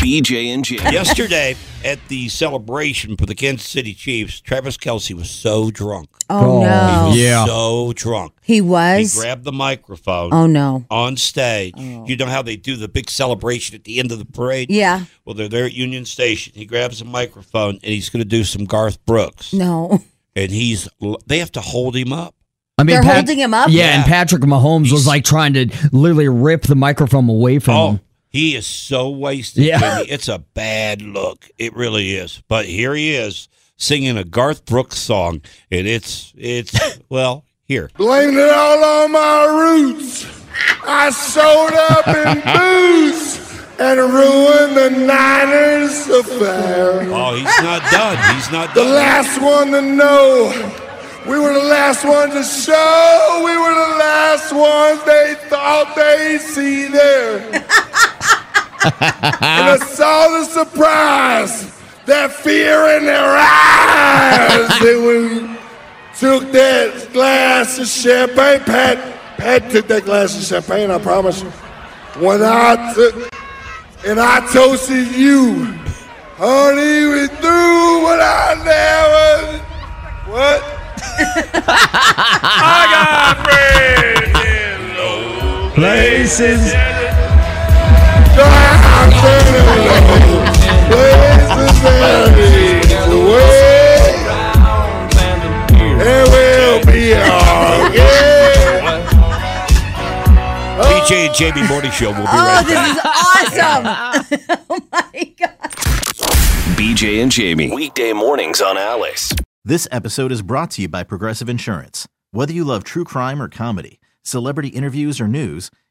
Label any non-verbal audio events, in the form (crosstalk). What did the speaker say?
BJ and Jamie. Yesterday at the celebration for the Kansas City Chiefs, Travis Kelce was so drunk. Oh, oh, no. He was Yeah. so drunk. He was? He was. grabbed the microphone oh no. on stage. Oh. You know how they do the big celebration at the end of the parade? Yeah. Well, they're there at Union Station. He grabs a microphone and he's going to do some Garth Brooks. No. And he's they have to hold him up. I mean, They're holding him up? Yeah, Yeah. and Patrick Mahomes was like trying to literally rip the microphone away from Oh, him. He is so wasted. Yeah. Jimmy. It's a bad look. It really is. But here he is singing a Garth Brooks song, and it's it's (laughs) well here. Blamed it all on my roots. I showed up in (laughs) booze and ruined the Niners affair. Oh, he's not done. He's not done. The last one to know. We were the last ones to show. We were the last ones they thought they'd see there. (laughs) and I saw the surprise, that fear in their eyes. and we took that glass of champagne. Pat, Pat took that glass of champagne, I promise you. When I took, and I toasted you. Honey, we through what I never. What? (laughs) I got friends in low Places. And we'll be alright. BJ and Jamie Morning Show. We'll be Oh, right this back. is awesome. (laughs) oh my god. BJ and Jamie. Weekday mornings on Alice. This episode is brought to you by Progressive Insurance. Whether you love true crime or comedy, celebrity interviews or news,